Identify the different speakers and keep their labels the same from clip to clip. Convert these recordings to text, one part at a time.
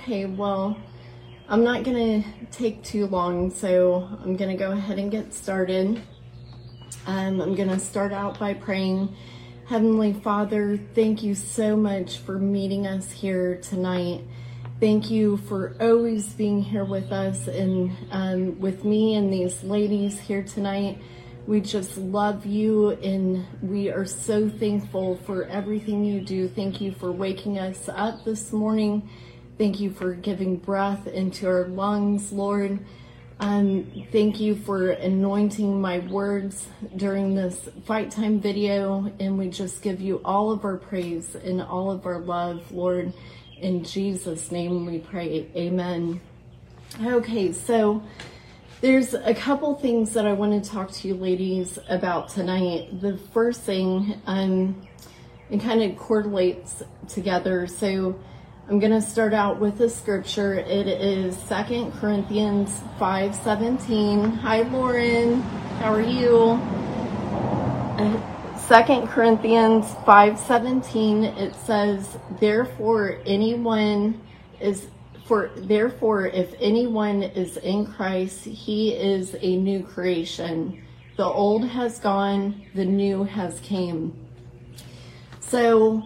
Speaker 1: Okay, well, I'm not to take too long, so I'm to go ahead and get started. Um, I'm to start out by praying. Heavenly Father, thank you so much for meeting us here tonight. Thank you for always being here with us and um, with me and these ladies here tonight. We just love you and we are so thankful for everything you do. Thank you for waking us up this morning. Thank you for giving breath into our lungs, Lord. Um, thank you for anointing my words during this fight time video. And we just give you all of our praise and all of our love, Lord. In Jesus' name we pray. Amen. Okay, so there's a couple things that I want to talk to you ladies about tonight. The first thing, um, it kind of correlates together. So I'm going to start out with a scripture. It is Second Corinthians 5:17. Hi Lauren, how are you? Second Corinthians 5:17 it says, "Therefore anyone is for therefore, if anyone is in Christ, he is a new creation. The old has gone, the new has came. So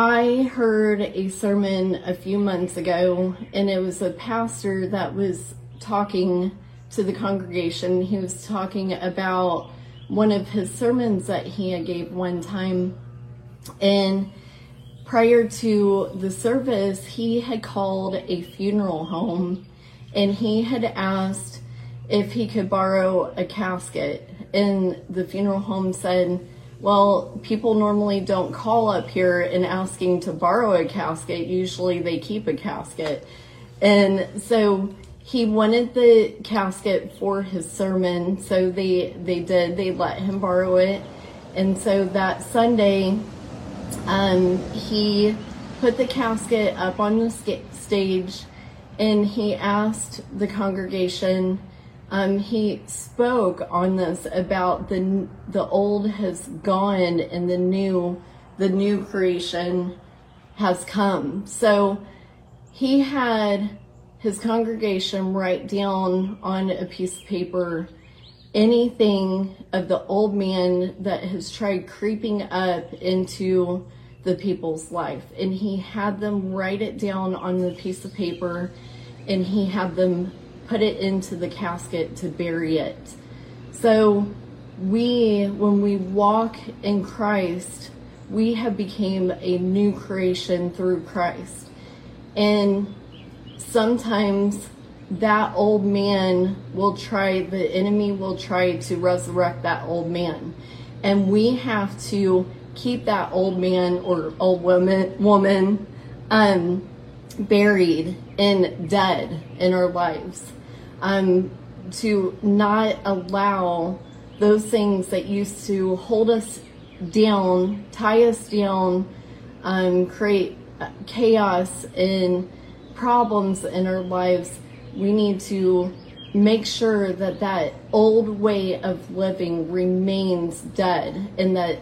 Speaker 1: I heard a sermon a few months ago, and it was a pastor that was talking to the congregation. He was talking about one of his sermons that he gave one time, and prior to the service, he had called a funeral home and he had asked if he could borrow a casket. And the funeral home said, well, people normally don't call up here and asking to borrow a casket. Usually they keep a casket. And so he wanted the casket for his sermon. So they, they did, they let him borrow it. And so that Sunday, um, he put the casket up on the stage and he asked the congregation, um, he spoke on this about the the old has gone and the new the new creation has come. So he had his congregation write down on a piece of paper anything of the old man that has tried creeping up into the people's life. And he had them write it down on the piece of paper and he had them put it into the casket to bury it. So we, when we walk in Christ, we have became a new creation through Christ. And sometimes that old man will try, the enemy will try to resurrect that old man. And we have to keep that old man or old woman, woman um, buried and dead in our lives. Um, to not allow those things that used to hold us down, tie us down, um, create chaos and problems in our lives we need to make sure that that old way of living remains dead and that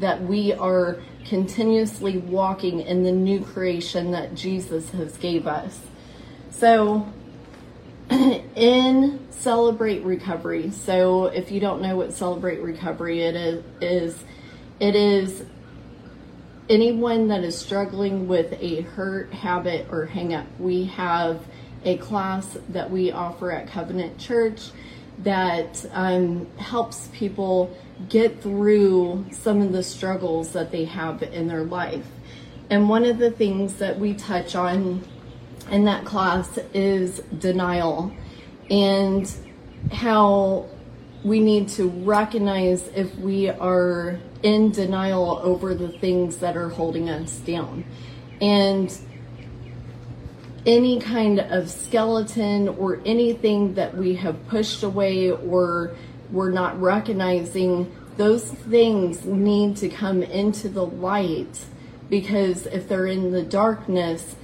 Speaker 1: that we are continuously walking in the new creation that Jesus has gave us. So in celebrate recovery. So if you don't know what celebrate recovery it is, is it is anyone that is struggling with a hurt habit or hangup. We have a class that we offer at Covenant Church that um, helps people get through some of the struggles that they have in their life. And one of the things that we touch on in that class is denial and how we need to recognize if we are in denial over the things that are holding us down. And any kind of skeleton or anything that we have pushed away or we're not recognizing, those things need to come into the light because if they're in the darkness,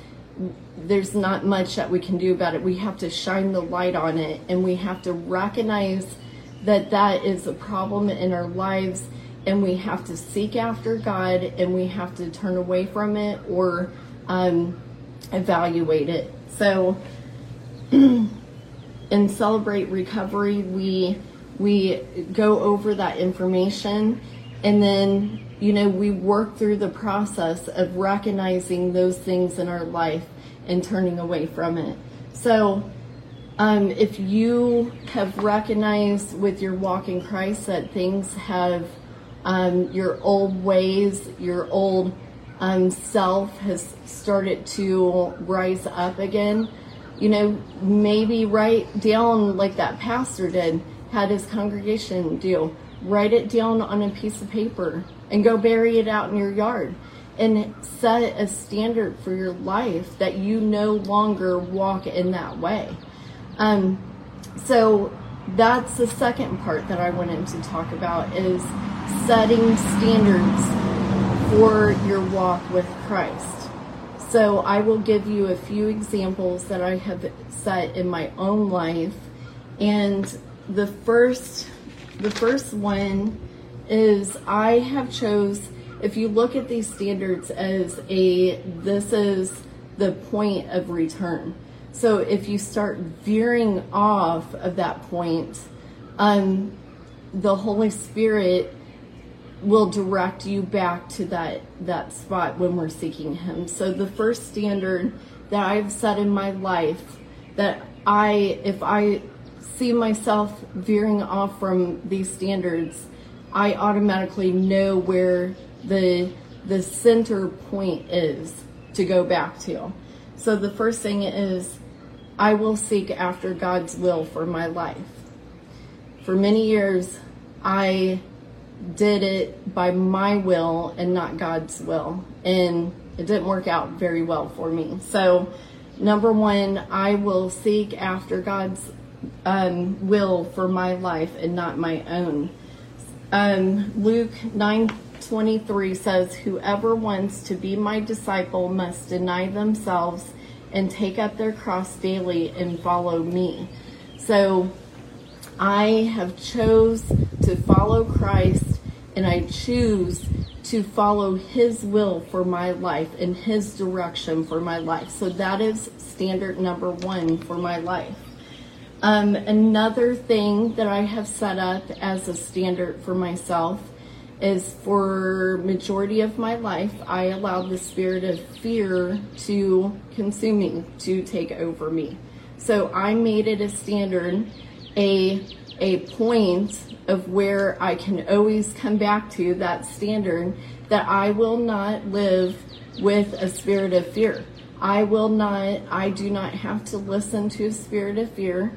Speaker 1: there's not much that we can do about it. We have to shine the light on it and we have to recognize that that is a problem in our lives and we have to seek after God and we have to turn away from it or um, evaluate it. So, in Celebrate Recovery, we we go over that information and then you know we work through the process of recognizing those things in our life and turning away from it. So um, if you have recognized with your walk in christ that things have um, your old ways your old um, self has started to rise up again you know maybe write down like that pastor did had his congregation do. Write it down on a piece of paper and go bury it out in your yard and set a standard for your life that you no longer walk in that way. Um, so that's the second part that I wanted to talk about is setting standards for your walk with Christ. So I will give you a few examples that I have set in my own life. And the first the first one is I have chose if you look at these standards as a this is the point of return. So if you start veering off of that point, um, the Holy Spirit will direct you back to that that spot when we're seeking Him. So the first standard that I've set in my life that I if I see myself veering off from these standards, I automatically know where the the center point is to go back to. So the first thing is I will seek after God's will for my life. For many years I did it by my will and not God's will and it didn't work out very well for me. So number 1, I will seek after God's um, will for my life and not my own. Um, Luke 9:23 says, "Whoever wants to be my disciple must deny themselves and take up their cross daily and follow me." So I have chose to follow Christ and I choose to follow his will for my life and his direction for my life. So that is standard number 1 for my life. Um, another thing that I have set up as a standard for myself is for majority of my life, I allowed the spirit of fear to consume me, to take over me. So I made it a standard, a a point of where I can always come back to that standard that I will not live with a spirit of fear. I will not, I do not have to listen to a spirit of fear.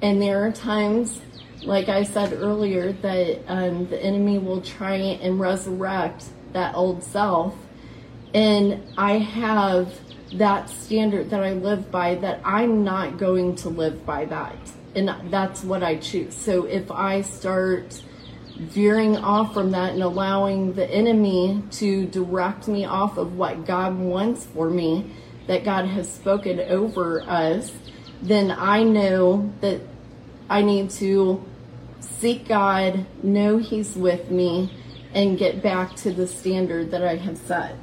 Speaker 1: And there are times, like I said earlier, that um, the enemy will try and resurrect that old self. And I have that standard that I live by that I'm not going to live by that. And that's what I choose. So if I start veering off from that and allowing the enemy to direct me off of what God wants for me, that God has spoken over us, then I know that I need to seek God, know He's with me, and get back to the standard that I have set.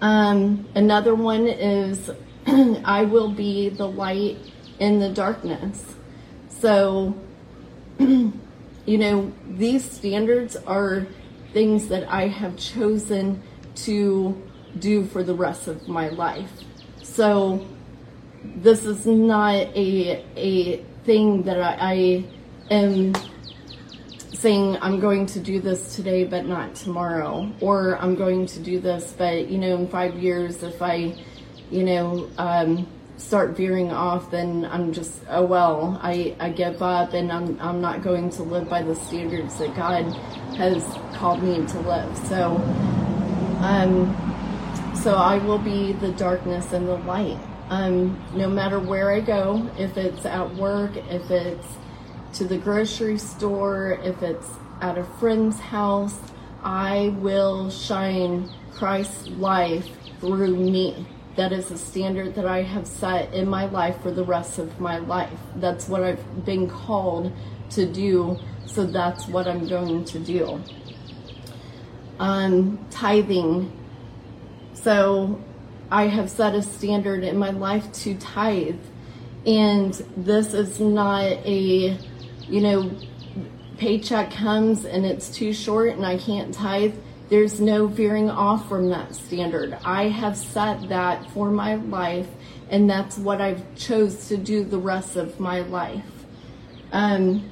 Speaker 1: Um, another one is I will be the light in the darkness. So, you know, these standards are things that I have chosen to do for the rest of my life. So, this is not a a thing that I, I am saying I'm going to do this today but not tomorrow. Or I'm going to do this but you know in five years if I you know um, start veering off then I'm just oh well I, I give up and I'm, I'm not going to live by the standards that God has called me to live. So um so I will be the darkness and the light um, no matter where I go, if it's at work, if it's to the grocery store, if it's at a friend's house, I will shine Christ's life through me. That is a standard that I have set in my life for the rest of my life. That's what I've been called to do, so that's what I'm going to do. Um, tithing. So I have set a standard in my life to tithe. And this is not a, you know, paycheck comes and it's too short and I can't tithe. There's no veering off from that standard. I have set that for my life and that's what I've chose to do the rest of my life. Um,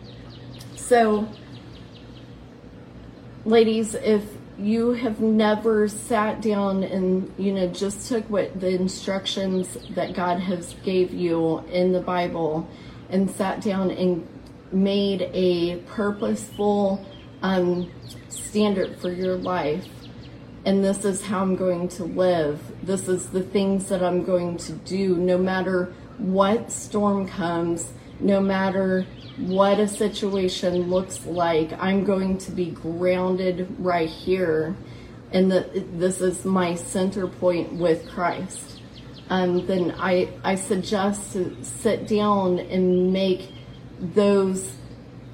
Speaker 1: so, ladies, if you have never sat down and you know just took what the instructions that God has gave you in the Bible and sat down and made a purposeful um, standard for your life and this is how I'm going to live. This is the things that I'm going to do no matter what storm comes, no matter what a situation looks like. I'm going to be grounded right here. And that this is my center point with Christ. Um, then I, I suggest to sit down and make those,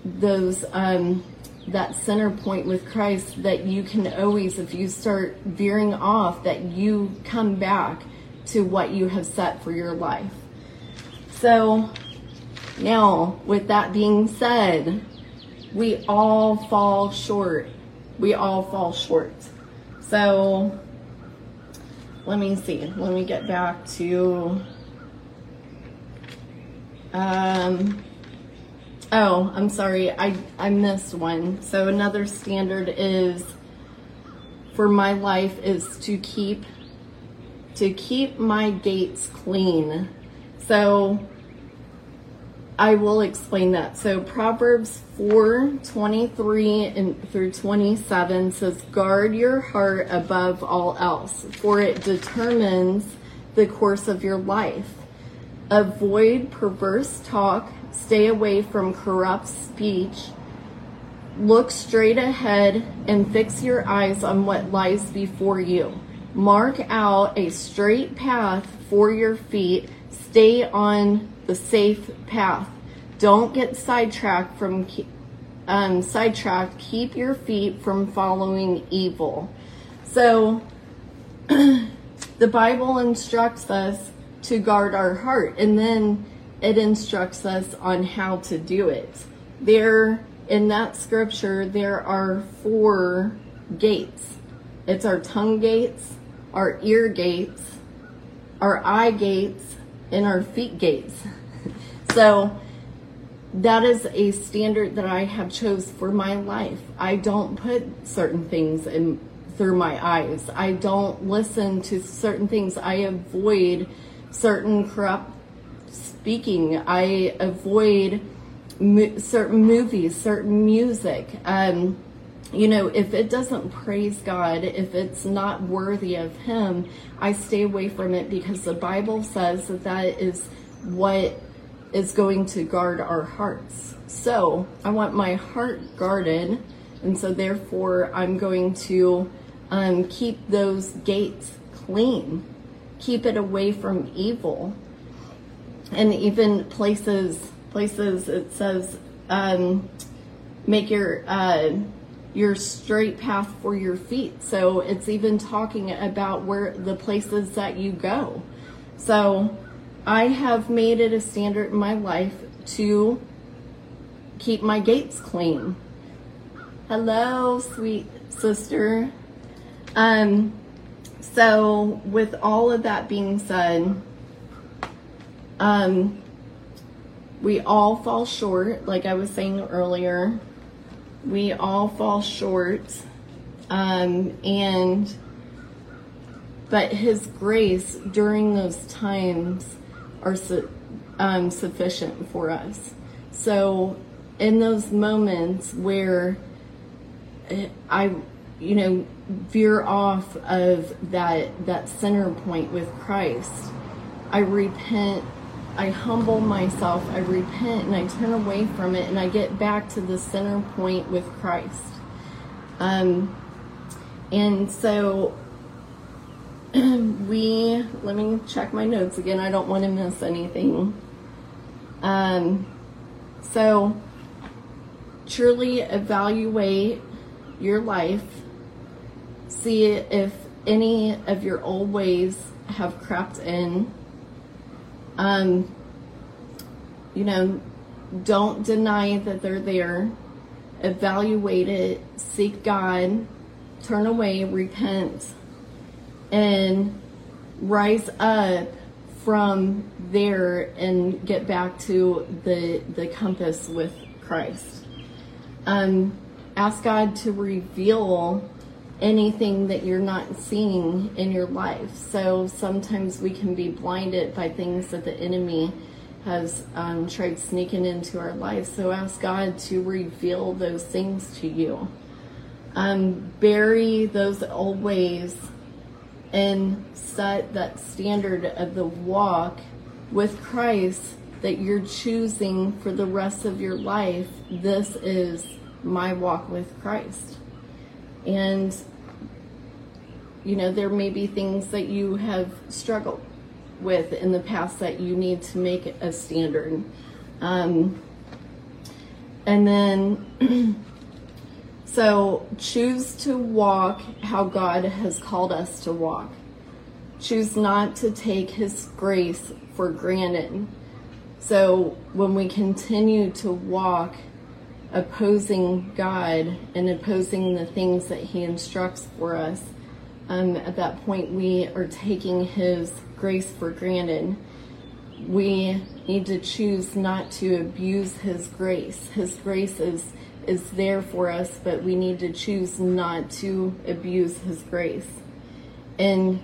Speaker 1: those, um, that center point with Christ that you can always, if you start veering off, that you come back to what you have set for your life. So now, with that being said, we all fall short. We all fall short. So let me see. Let me get back to um Oh, I'm sorry. I, I missed one. So another standard is for my life is to keep to keep my gates clean. So I will explain that. So Proverbs 4 23 and through 27 says, Guard your heart above all else, for it determines the course of your life. Avoid perverse talk Stay away from corrupt speech. Look straight ahead and fix your eyes on what lies before you. Mark out a straight path for your feet. Stay on the safe path. Don't get sidetracked from um, sidetracked. Keep your feet from following evil. So, the Bible instructs us to guard our heart, and then it instructs us on how to do it. There, in that scripture, there are four gates. It's our tongue gates, our ear gates, our eye gates, and our feet gates. so that is a standard that I have chose for my life. I don't put certain things in through my eyes. I don't listen to certain things. I avoid certain corrupt speaking. I avoid mo- certain movies, certain music. Um, you know, if it doesn't praise God, if it's not worthy of Him, I stay away from it because the Bible says that that is what is going to guard our hearts. So I want my heart guarded, and so therefore I'm going to um, keep those gates clean, keep it away from evil and even places places it says um, make your uh, your straight path for your feet. So it's even talking about where the places that you go. So I have made it a standard in my life to keep my gates clean. Hello, sweet sister. Um, so with all of that being said, um, we all fall short, like I was saying earlier. We all fall short. Um, and, but His grace during those times are su- um, sufficient for us. So, in those moments where I, you know, veer off of that that center point with Christ, I repent I humble myself, I repent, and I turn away from it, and I get back to the center point with Christ. Um, and so we, let me check my notes again. I don't want to miss anything. Um, so truly evaluate your life, see if any of your old ways have crept in. Um, you know, don't deny that they're there. Evaluate it, seek God, turn away, repent, and rise up from there and get back to the the compass with Christ. Um, ask God to reveal anything that you're not seeing in your life. So sometimes we can be blinded by things that the enemy has um, tried sneaking into our life. So ask God to reveal those things to you. Um, bury those old ways and set that standard of the walk with Christ that you're choosing for the rest of your life. This is my walk with Christ. And, you know, there may be things that you have struggled with in the past that you need to make a standard. Um, and then, so choose to walk how God has called us to walk. Choose not to take His grace for granted. So when we continue to walk opposing God and opposing the things that He instructs for us, um, at that point we are taking His grace for granted. We need to choose not to abuse His grace. His grace is is there for us, but we need to choose not to abuse His grace and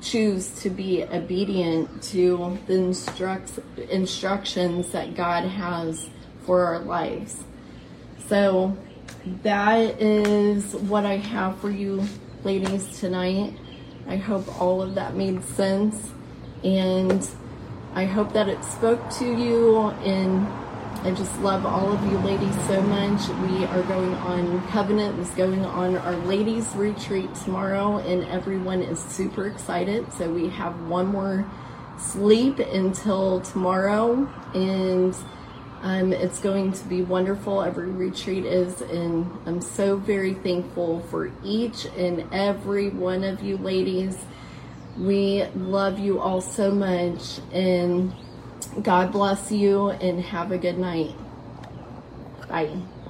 Speaker 1: choose to be obedient to the instruct, instructions that God has for our lives. So that is what I have for you ladies tonight. I hope all of that made sense and I hope that it spoke to you and I just love all of you ladies so much. We are going on Covenant is going on our ladies retreat tomorrow and everyone is super excited. So we have one more sleep until tomorrow and um, it's going to be wonderful. Every retreat is, and I'm so very thankful for each and every one of you ladies. We love you all so much, and God bless you, and have a good night. Bye.